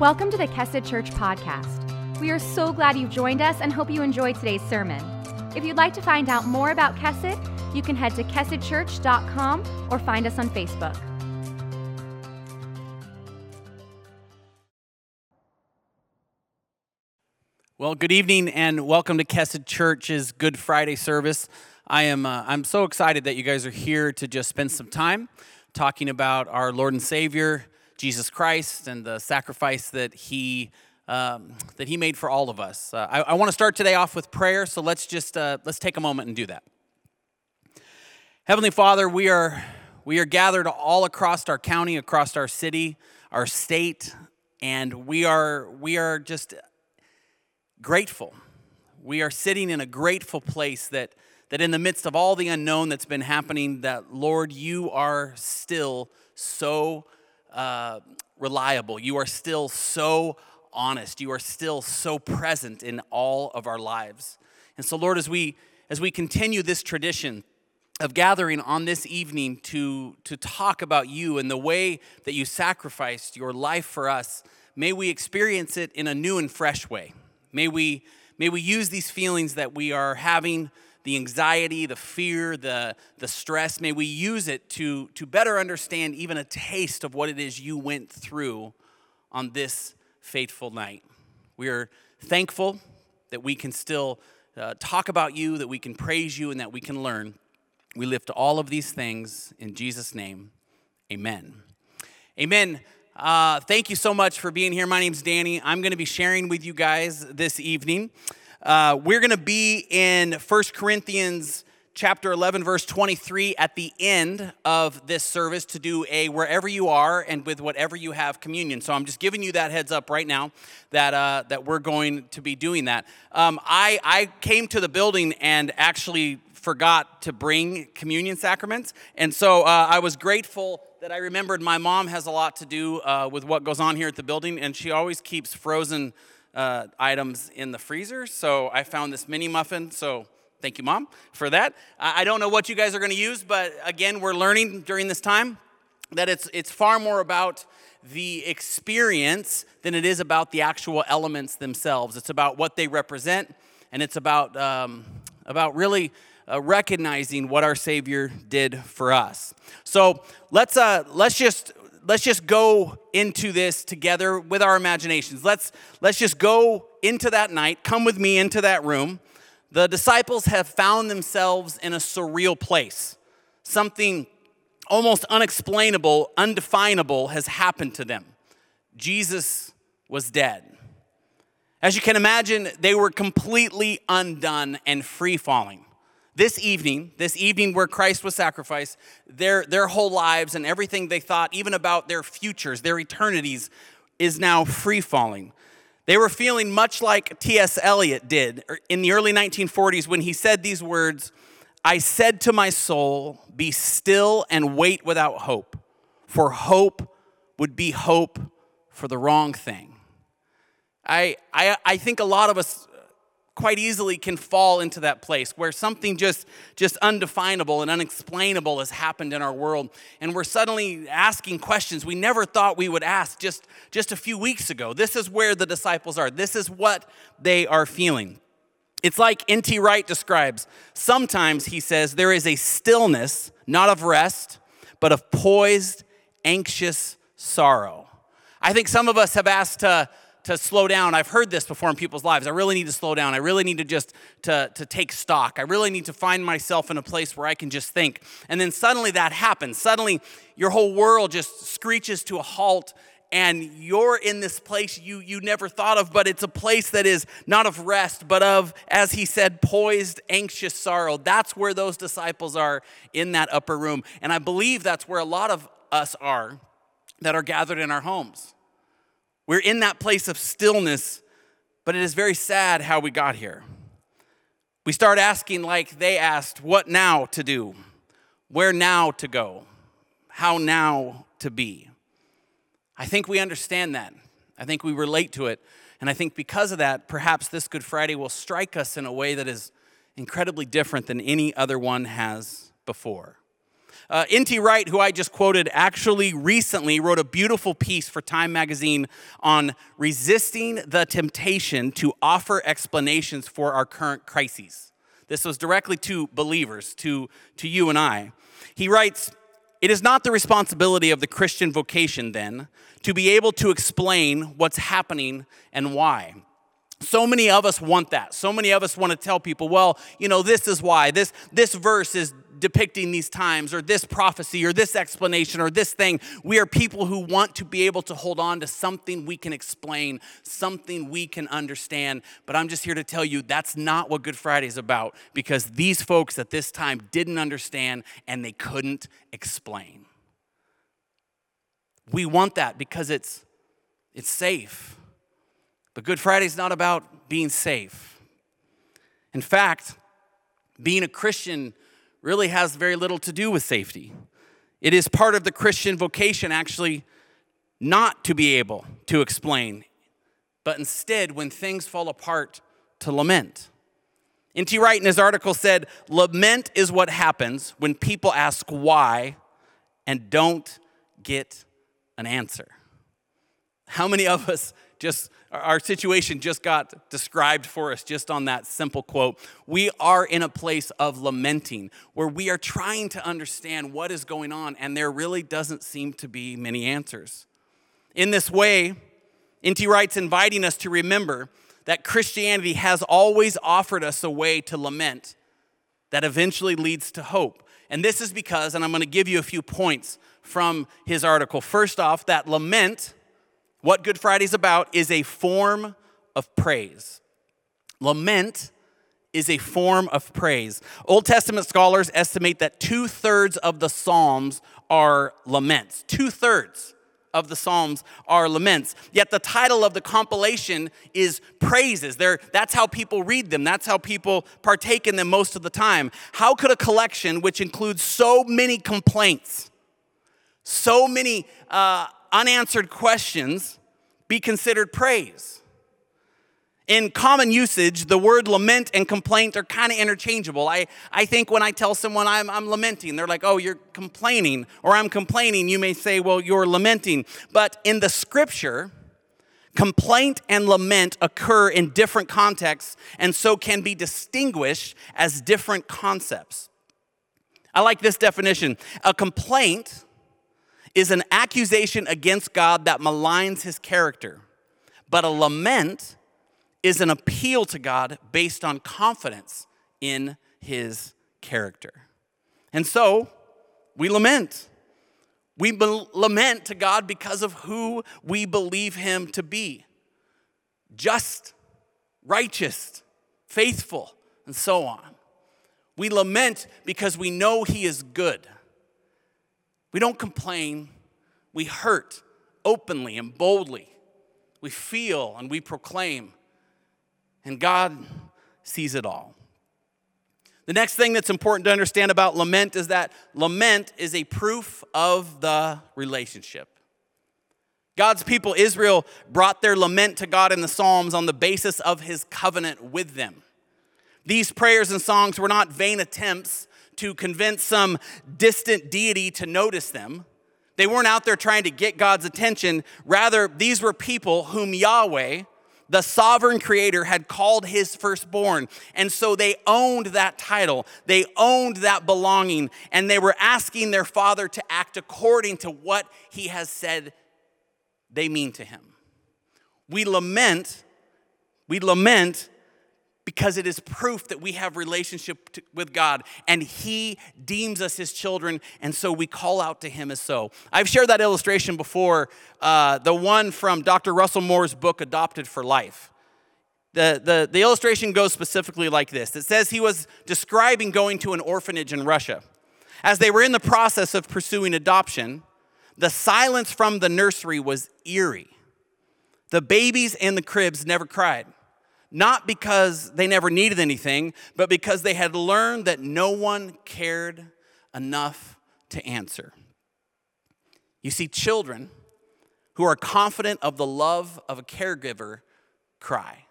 Welcome to the Kesed Church podcast. We are so glad you've joined us and hope you enjoyed today's sermon. If you'd like to find out more about Kesed, you can head to kesedchurch.com or find us on Facebook. Well, good evening and welcome to Kesed Church's Good Friday service. I am uh, I'm so excited that you guys are here to just spend some time talking about our Lord and Savior Jesus Christ and the sacrifice that He um, that He made for all of us. Uh, I, I want to start today off with prayer, so let's just uh, let's take a moment and do that. Heavenly Father, we are we are gathered all across our county, across our city, our state, and we are we are just grateful. We are sitting in a grateful place that, that in the midst of all the unknown that's been happening, that Lord, you are still so uh, reliable. You are still so honest. You are still so present in all of our lives. And so, Lord, as we as we continue this tradition of gathering on this evening to, to talk about you and the way that you sacrificed your life for us, may we experience it in a new and fresh way. May we, may we use these feelings that we are having the anxiety, the fear, the, the stress, may we use it to, to better understand even a taste of what it is you went through on this fateful night. We are thankful that we can still uh, talk about you, that we can praise you, and that we can learn. We lift all of these things in Jesus' name. Amen. Amen. Uh, thank you so much for being here. My name's Danny. I'm going to be sharing with you guys this evening. Uh, we're going to be in 1 Corinthians chapter 11, verse 23 at the end of this service to do a wherever you are and with whatever you have communion. So I'm just giving you that heads up right now that, uh, that we're going to be doing that. Um, I, I came to the building and actually forgot to bring communion sacraments. And so uh, I was grateful that I remembered my mom has a lot to do uh, with what goes on here at the building, and she always keeps frozen uh, items in the freezer. So I found this mini muffin. So thank you, mom, for that. I don't know what you guys are going to use, but again, we're learning during this time that it's, it's far more about the experience than it is about the actual elements themselves. It's about what they represent, and it's about, um, about really uh, recognizing what our Savior did for us. So let's uh, let's just let's just go into this together with our imaginations. Let's let's just go into that night. Come with me into that room. The disciples have found themselves in a surreal place. Something almost unexplainable, undefinable has happened to them. Jesus was dead. As you can imagine, they were completely undone and free falling this evening, this evening where Christ was sacrificed, their, their whole lives and everything they thought, even about their futures, their eternities, is now free falling. They were feeling much like T.S. Eliot did in the early 1940s when he said these words I said to my soul, Be still and wait without hope, for hope would be hope for the wrong thing. I, I, I think a lot of us quite easily can fall into that place where something just just undefinable and unexplainable has happened in our world. And we're suddenly asking questions we never thought we would ask just just a few weeks ago. This is where the disciples are. This is what they are feeling. It's like N.T. Wright describes sometimes he says there is a stillness not of rest but of poised anxious sorrow. I think some of us have asked to to slow down. I've heard this before in people's lives. I really need to slow down. I really need to just to, to take stock. I really need to find myself in a place where I can just think. And then suddenly that happens. Suddenly your whole world just screeches to a halt and you're in this place you you never thought of but it's a place that is not of rest but of as he said poised anxious sorrow that's where those disciples are in that upper room and i believe that's where a lot of us are that are gathered in our homes we're in that place of stillness, but it is very sad how we got here. We start asking, like they asked, what now to do? Where now to go? How now to be? I think we understand that. I think we relate to it. And I think because of that, perhaps this Good Friday will strike us in a way that is incredibly different than any other one has before. Uh. Wright, who I just quoted, actually recently wrote a beautiful piece for Time magazine on resisting the temptation to offer explanations for our current crises. This was directly to believers, to, to you and I. He writes, It is not the responsibility of the Christian vocation, then, to be able to explain what's happening and why. So many of us want that. So many of us want to tell people, well, you know, this is why. This, this verse is depicting these times, or this prophecy, or this explanation, or this thing. We are people who want to be able to hold on to something we can explain, something we can understand. But I'm just here to tell you that's not what Good Friday is about because these folks at this time didn't understand and they couldn't explain. We want that because it's, it's safe. But Good Friday is not about being safe. In fact, being a Christian really has very little to do with safety. It is part of the Christian vocation, actually, not to be able to explain, but instead, when things fall apart, to lament. N.T. Wright in his article said, Lament is what happens when people ask why and don't get an answer. How many of us just our situation just got described for us just on that simple quote. We are in a place of lamenting where we are trying to understand what is going on, and there really doesn't seem to be many answers. In this way, N.T. Wright's inviting us to remember that Christianity has always offered us a way to lament that eventually leads to hope. And this is because, and I'm going to give you a few points from his article. First off, that lament what Good Friday is about is a form of praise. Lament is a form of praise. Old Testament scholars estimate that two thirds of the Psalms are laments. Two thirds of the Psalms are laments. Yet the title of the compilation is praises. They're, that's how people read them, that's how people partake in them most of the time. How could a collection which includes so many complaints, so many uh, unanswered questions be considered praise? In common usage, the word lament and complaint are kind of interchangeable. I, I think when I tell someone I'm, I'm lamenting, they're like, oh, you're complaining, or I'm complaining, you may say, well, you're lamenting. But in the scripture, complaint and lament occur in different contexts and so can be distinguished as different concepts. I like this definition. A complaint is an accusation against God that maligns his character. But a lament is an appeal to God based on confidence in his character. And so we lament. We be- lament to God because of who we believe him to be just, righteous, faithful, and so on. We lament because we know he is good. We don't complain, we hurt openly and boldly. We feel and we proclaim, and God sees it all. The next thing that's important to understand about lament is that lament is a proof of the relationship. God's people, Israel, brought their lament to God in the Psalms on the basis of his covenant with them. These prayers and songs were not vain attempts to convince some distant deity to notice them. They weren't out there trying to get God's attention. Rather, these were people whom Yahweh, the sovereign creator, had called his firstborn. And so they owned that title, they owned that belonging, and they were asking their father to act according to what he has said they mean to him. We lament, we lament because it is proof that we have relationship to, with God and he deems us his children and so we call out to him as so. I've shared that illustration before, uh, the one from Dr. Russell Moore's book, Adopted for Life. The, the, the illustration goes specifically like this it says he was describing going to an orphanage in Russia. As they were in the process of pursuing adoption, the silence from the nursery was eerie. The babies in the cribs never cried not because they never needed anything, but because they had learned that no one cared enough to answer. You see, children who are confident of the love of a caregiver cry.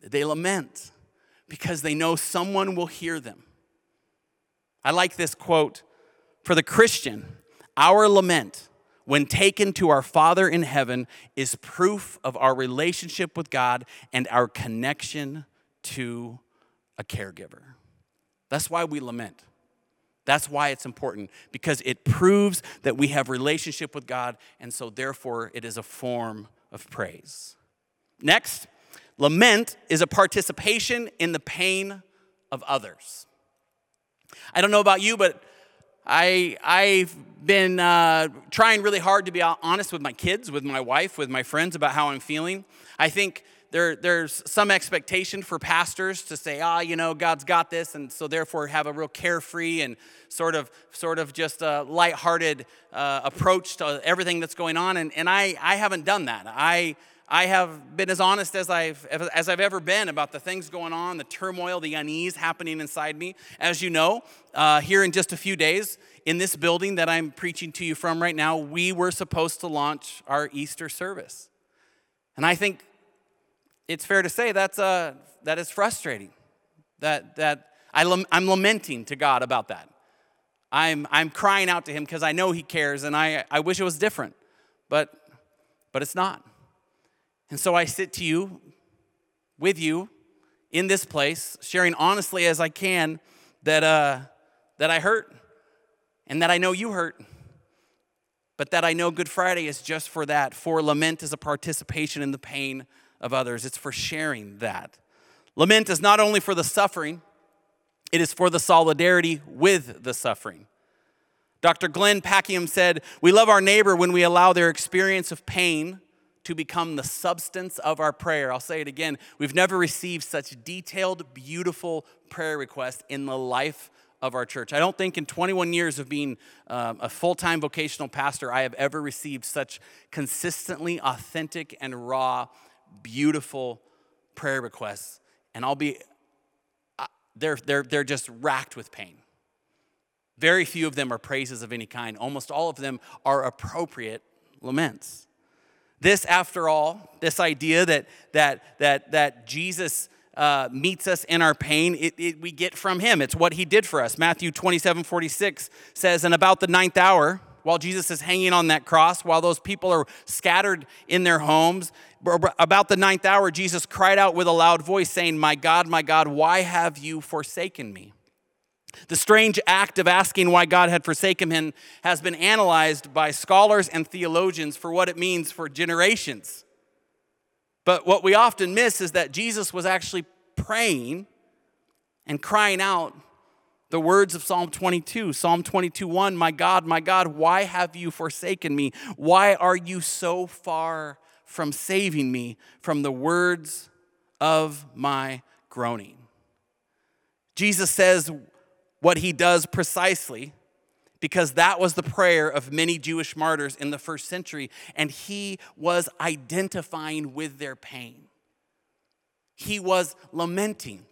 They lament because they know someone will hear them. I like this quote For the Christian, our lament, when taken to our Father in heaven, is proof of our relationship with God and our connection to a caregiver. That's why we lament. That's why it's important because it proves that we have relationship with God and so therefore it is a form of praise. Next, lament is a participation in the pain of others. I don't know about you, but I, I've been uh, trying really hard to be honest with my kids, with my wife, with my friends about how I'm feeling. I think there, there's some expectation for pastors to say, ah, oh, you know, God's got this, and so therefore have a real carefree and sort of, sort of just a lighthearted uh, approach to everything that's going on. And, and I, I haven't done that. I, I have been as honest as I've, as I've ever been about the things going on, the turmoil, the unease happening inside me. As you know, uh, here in just a few days, in this building that I'm preaching to you from right now, we were supposed to launch our Easter service. And I think it's fair to say that's, uh, that is frustrating. That, that I, I'm lamenting to God about that. I'm, I'm crying out to Him because I know He cares and I, I wish it was different, but, but it's not. And so I sit to you, with you, in this place, sharing honestly as I can that, uh, that I hurt and that I know you hurt, but that I know Good Friday is just for that. For lament is a participation in the pain of others, it's for sharing that. Lament is not only for the suffering, it is for the solidarity with the suffering. Dr. Glenn Packiam said, We love our neighbor when we allow their experience of pain to become the substance of our prayer. I'll say it again. We've never received such detailed, beautiful prayer requests in the life of our church. I don't think in 21 years of being um, a full time vocational pastor, I have ever received such consistently authentic and raw, beautiful prayer requests. And I'll be, uh, they're, they're, they're just racked with pain. Very few of them are praises of any kind. Almost all of them are appropriate laments. This, after all, this idea that, that, that, that Jesus uh, meets us in our pain, it, it, we get from him. It's what he did for us. Matthew 27 46 says, And about the ninth hour, while Jesus is hanging on that cross, while those people are scattered in their homes, about the ninth hour, Jesus cried out with a loud voice, saying, My God, my God, why have you forsaken me? The strange act of asking why God had forsaken him has been analyzed by scholars and theologians for what it means for generations. But what we often miss is that Jesus was actually praying and crying out the words of Psalm 22. Psalm 22 1 My God, my God, why have you forsaken me? Why are you so far from saving me from the words of my groaning? Jesus says, what he does precisely because that was the prayer of many Jewish martyrs in the first century, and he was identifying with their pain. He was lamenting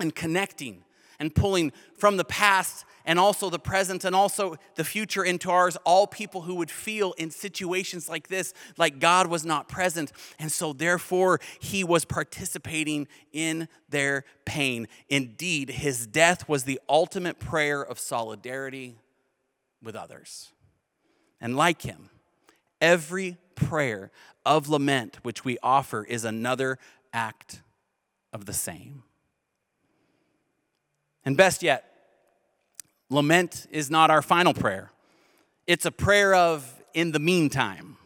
and connecting and pulling from the past and also the present and also the future into ours, all people who would feel in situations like this like God was not present. And so, therefore, he was participating in their pain. Indeed, his death was the ultimate prayer of solidarity with others. And like him, every prayer of lament which we offer is another act of the same. And best yet, lament is not our final prayer, it's a prayer of in the meantime.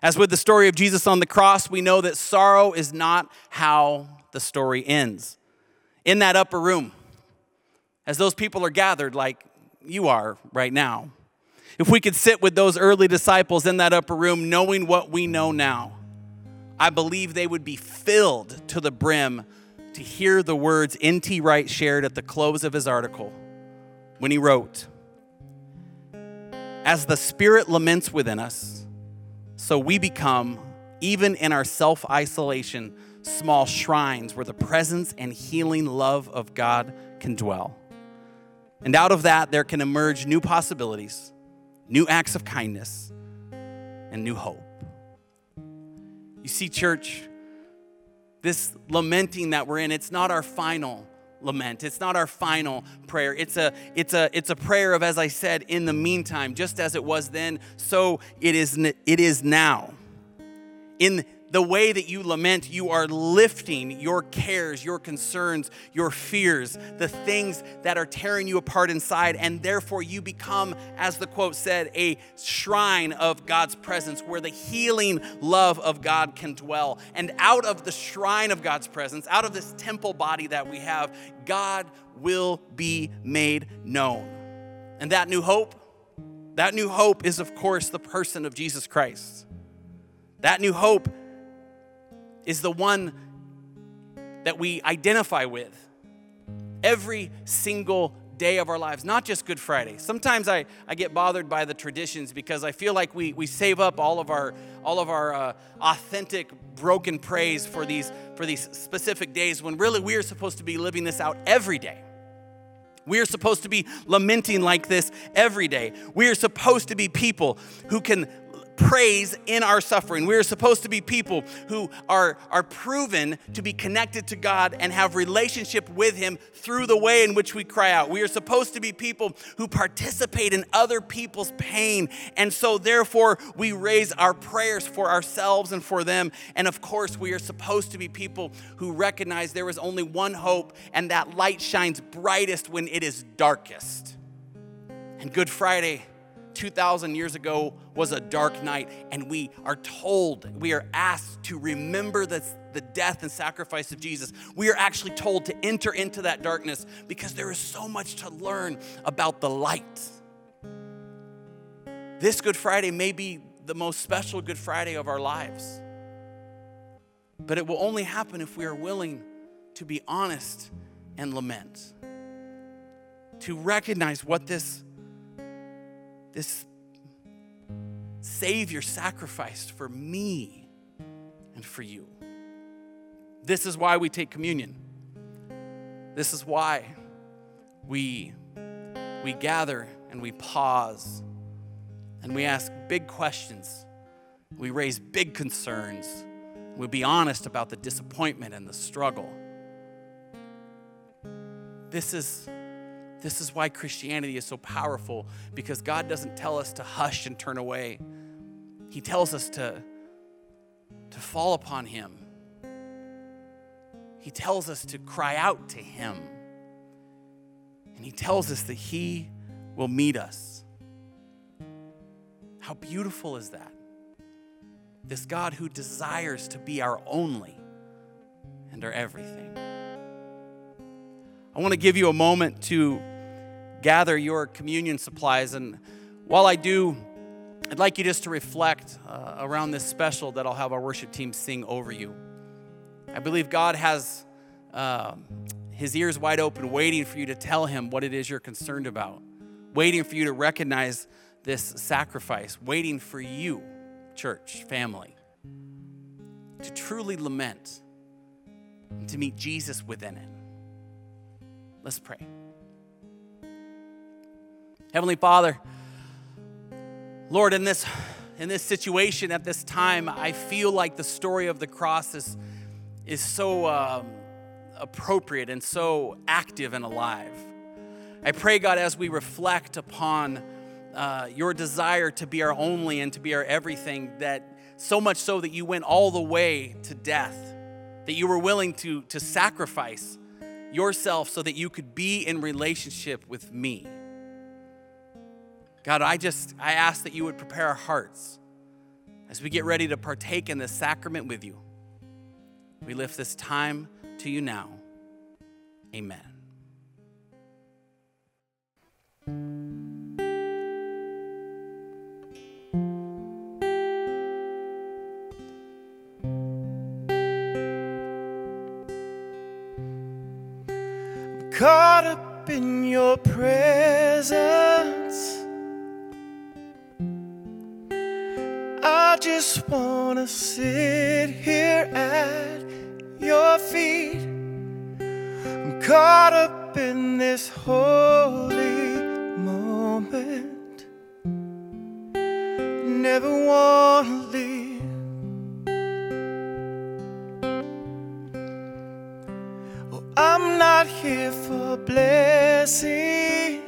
As with the story of Jesus on the cross, we know that sorrow is not how the story ends. In that upper room, as those people are gathered like you are right now, if we could sit with those early disciples in that upper room knowing what we know now, I believe they would be filled to the brim to hear the words N.T. Wright shared at the close of his article when he wrote, As the Spirit laments within us, so we become, even in our self isolation, small shrines where the presence and healing love of God can dwell. And out of that, there can emerge new possibilities, new acts of kindness, and new hope. You see, church, this lamenting that we're in, it's not our final lament. It's not our final prayer. It's a it's a it's a prayer of as I said in the meantime, just as it was then, so it is it is now. In the way that you lament, you are lifting your cares, your concerns, your fears, the things that are tearing you apart inside, and therefore you become, as the quote said, a shrine of God's presence where the healing love of God can dwell. And out of the shrine of God's presence, out of this temple body that we have, God will be made known. And that new hope, that new hope is, of course, the person of Jesus Christ. That new hope is the one that we identify with every single day of our lives, not just Good Friday. Sometimes I, I get bothered by the traditions because I feel like we, we save up all of our, all of our uh, authentic broken praise for these, for these specific days when really we are supposed to be living this out every day. We are supposed to be lamenting like this every day. We are supposed to be people who can praise in our suffering. We are supposed to be people who are, are proven to be connected to God and have relationship with Him through the way in which we cry out. We are supposed to be people who participate in other people's pain. And so, therefore, we raise our prayers for ourselves and for them. And of course, we are supposed to be people who recognize there is only one hope, and that light shines brightest when it is darkest. And Good Friday 2,000 years ago was a dark night, and we are told, we are asked to remember the, the death and sacrifice of Jesus. We are actually told to enter into that darkness because there is so much to learn about the light. This Good Friday may be the most special Good Friday of our lives, but it will only happen if we are willing to be honest and lament, to recognize what this this Savior sacrificed for me and for you. This is why we take communion. This is why we, we gather and we pause and we ask big questions. We raise big concerns. We be honest about the disappointment and the struggle. This is this is why Christianity is so powerful because God doesn't tell us to hush and turn away. He tells us to, to fall upon Him. He tells us to cry out to Him. And He tells us that He will meet us. How beautiful is that? This God who desires to be our only and our everything. I want to give you a moment to gather your communion supplies. And while I do, I'd like you just to reflect uh, around this special that I'll have our worship team sing over you. I believe God has uh, his ears wide open, waiting for you to tell him what it is you're concerned about, waiting for you to recognize this sacrifice, waiting for you, church, family, to truly lament and to meet Jesus within it. Let's pray. Heavenly Father, Lord, in this, in this situation at this time, I feel like the story of the cross is, is so um, appropriate and so active and alive. I pray, God, as we reflect upon uh, your desire to be our only and to be our everything, that so much so that you went all the way to death, that you were willing to, to sacrifice yourself so that you could be in relationship with me. God, I just I ask that you would prepare our hearts as we get ready to partake in this sacrament with you. We lift this time to you now. Amen. Presence. I just wanna sit here at your feet. I'm caught up in this holy moment. Never wanna leave. Oh, I'm not here for blessing.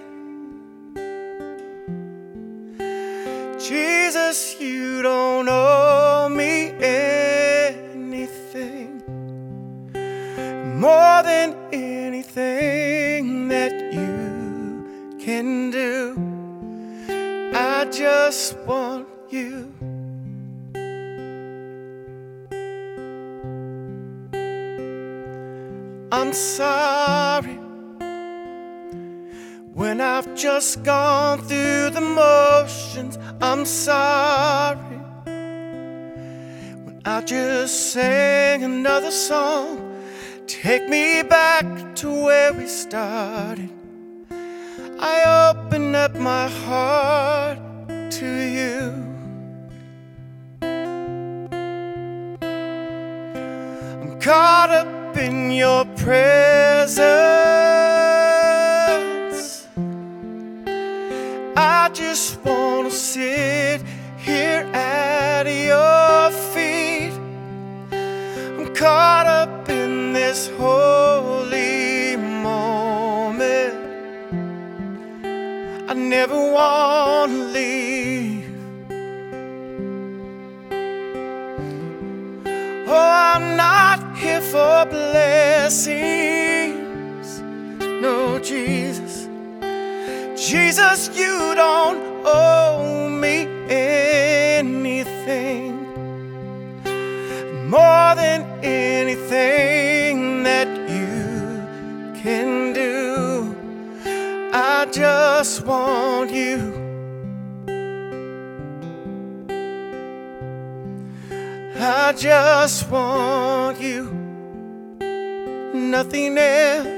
Jesus, you don't owe me anything more than anything that you can do. I just want you. I'm sorry just gone through the motions. I'm sorry when I just sang another song. Take me back to where we started. I open up my heart to you. I'm caught up in your presence. I just want to sit here at your feet. I'm caught up in this holy moment. I never want to leave. Oh, I'm not here for blessings. No, Jesus. Jesus, you don't owe me anything more than anything that you can do. I just want you. I just want you, nothing else,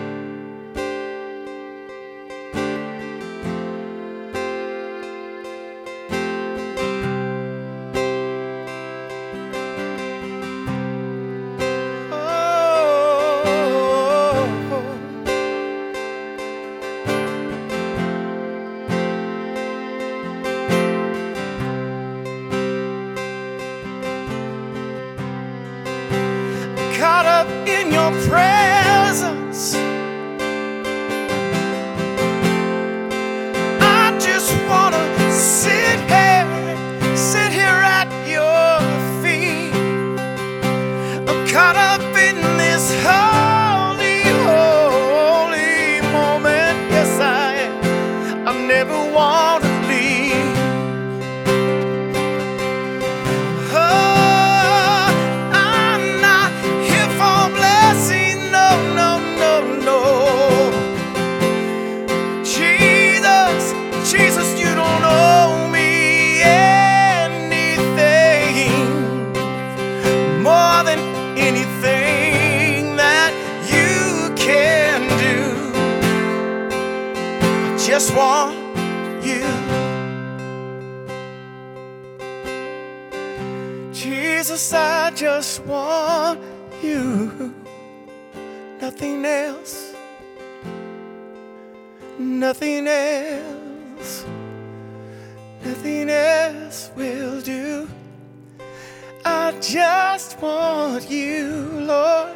Just want you, Lord.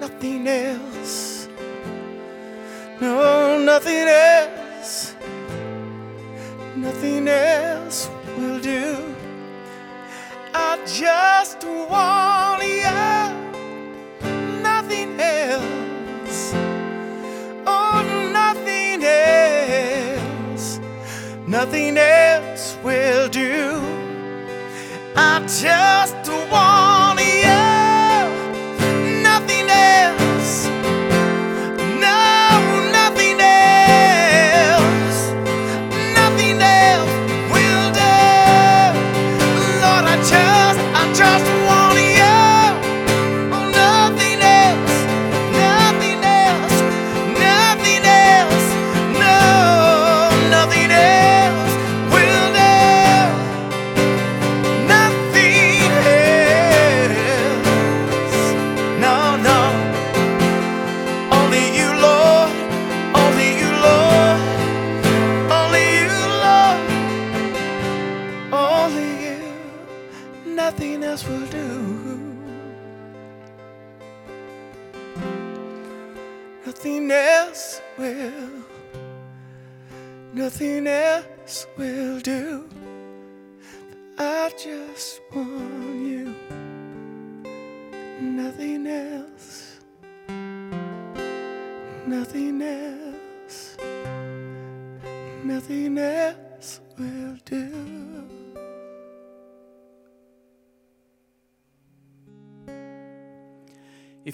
Nothing else. No, nothing else. Nothing else will do. I just want you. Nothing else. Oh, nothing else. Nothing else will do. I just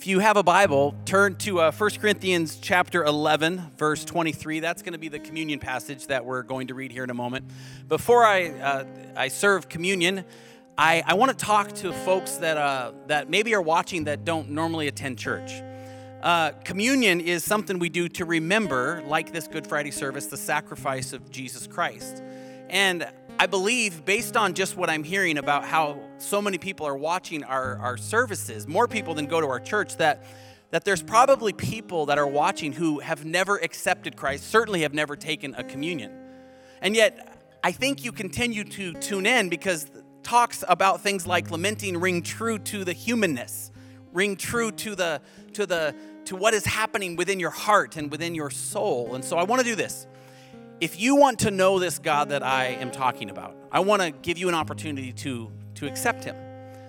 If you have a Bible, turn to uh, 1 Corinthians chapter 11, verse 23. That's going to be the communion passage that we're going to read here in a moment. Before I, uh, I serve communion, I, I want to talk to folks that, uh, that maybe are watching that don't normally attend church. Uh, communion is something we do to remember, like this Good Friday service, the sacrifice of Jesus Christ. And I believe, based on just what I'm hearing about how so many people are watching our, our services, more people than go to our church, that, that there's probably people that are watching who have never accepted Christ, certainly have never taken a communion. And yet, I think you continue to tune in because talks about things like lamenting ring true to the humanness, ring true to the to the to what is happening within your heart and within your soul. And so I want to do this if you want to know this God that I am talking about, I want to give you an opportunity to, to accept Him.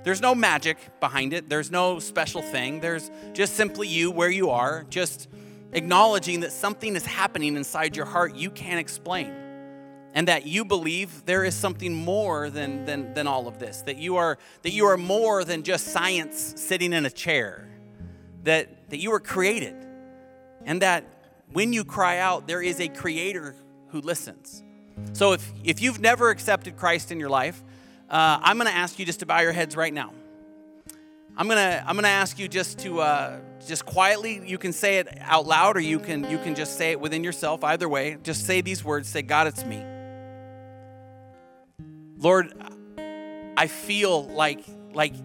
There's no magic behind it, there's no special thing. There's just simply you where you are, just acknowledging that something is happening inside your heart you can't explain. And that you believe there is something more than, than, than all of this, that you, are, that you are more than just science sitting in a chair, that, that you were created, and that when you cry out, there is a creator who listens. So if, if you've never accepted Christ in your life, uh, I'm going to ask you just to bow your heads right now. I'm gonna I'm gonna ask you just to uh, just quietly. You can say it out loud, or you can you can just say it within yourself. Either way, just say these words. Say, God, it's me. Lord, I feel like like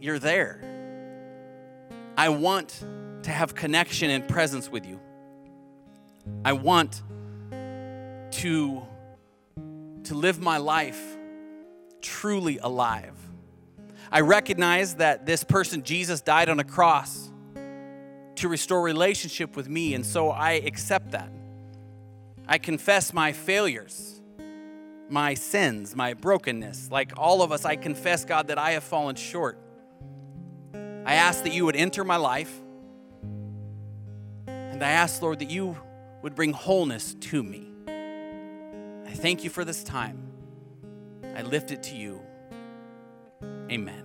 you're there. I want to have connection and presence with you. I want to, to live my life truly alive. I recognize that this person, Jesus, died on a cross to restore relationship with me, and so I accept that. I confess my failures, my sins, my brokenness. Like all of us, I confess, God, that I have fallen short. I ask that you would enter my life, and I ask, Lord, that you would bring wholeness to me. Thank you for this time. I lift it to you. Amen.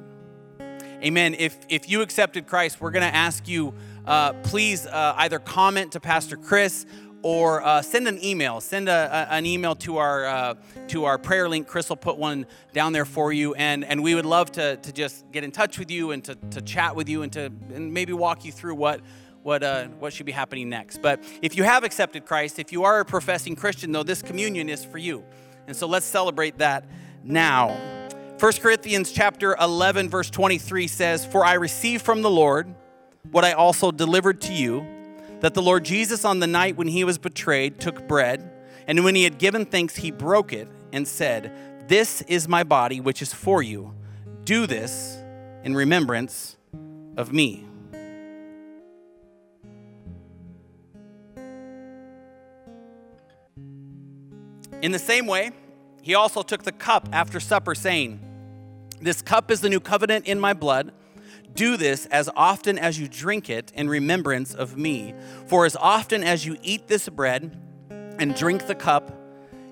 Amen. If, if you accepted Christ, we're going to ask you, uh, please uh, either comment to Pastor Chris or uh, send an email. Send a, a, an email to our uh, to our prayer link. Chris will put one down there for you, and and we would love to to just get in touch with you and to, to chat with you and to and maybe walk you through what what, uh, what should be happening next. But if you have accepted Christ, if you are a professing Christian, though, this communion is for you. And so let's celebrate that now. 1 Corinthians chapter 11 verse 23 says, "For I received from the Lord what I also delivered to you, that the Lord Jesus on the night when he was betrayed took bread, and when he had given thanks he broke it and said, "This is my body which is for you. Do this in remembrance of me." In the same way, he also took the cup after supper, saying, This cup is the new covenant in my blood. Do this as often as you drink it in remembrance of me. For as often as you eat this bread and drink the cup,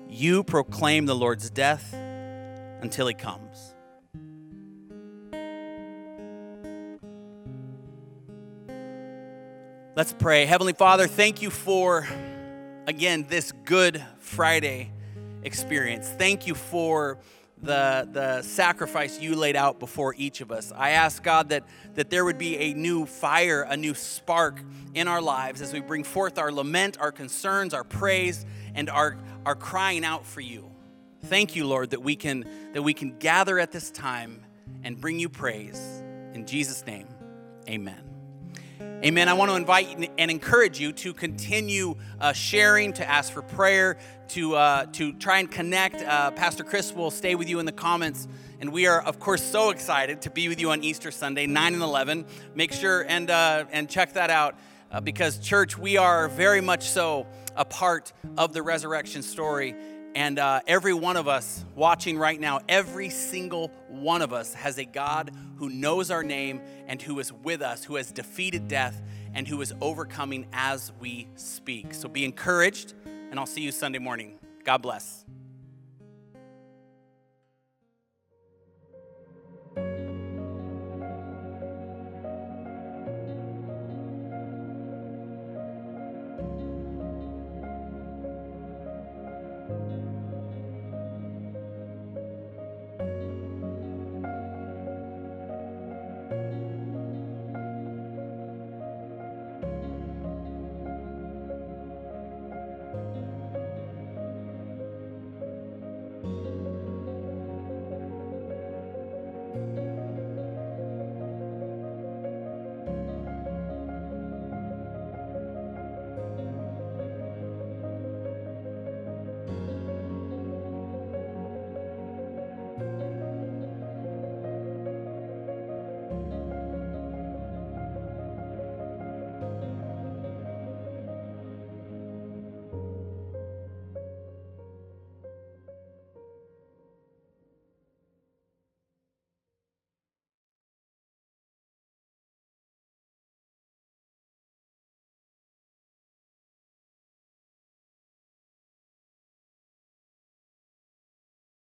you proclaim the Lord's death until he comes. Let's pray. Heavenly Father, thank you for, again, this Good Friday experience. Thank you for the, the sacrifice you laid out before each of us. I ask God that, that there would be a new fire, a new spark in our lives as we bring forth our lament, our concerns, our praise, and our, our crying out for you. Thank you, Lord, that we can that we can gather at this time and bring you praise. In Jesus' name, amen. Amen. I want to invite and encourage you to continue uh, sharing, to ask for prayer, to, uh, to try and connect. Uh, Pastor Chris will stay with you in the comments. And we are, of course, so excited to be with you on Easter Sunday, 9 and 11. Make sure and, uh, and check that out. uh, because, church, we are very much so a part of the resurrection story. And uh, every one of us watching right now, every single one of us has a God who knows our name and who is with us, who has defeated death and who is overcoming as we speak. So be encouraged, and I'll see you Sunday morning. God bless.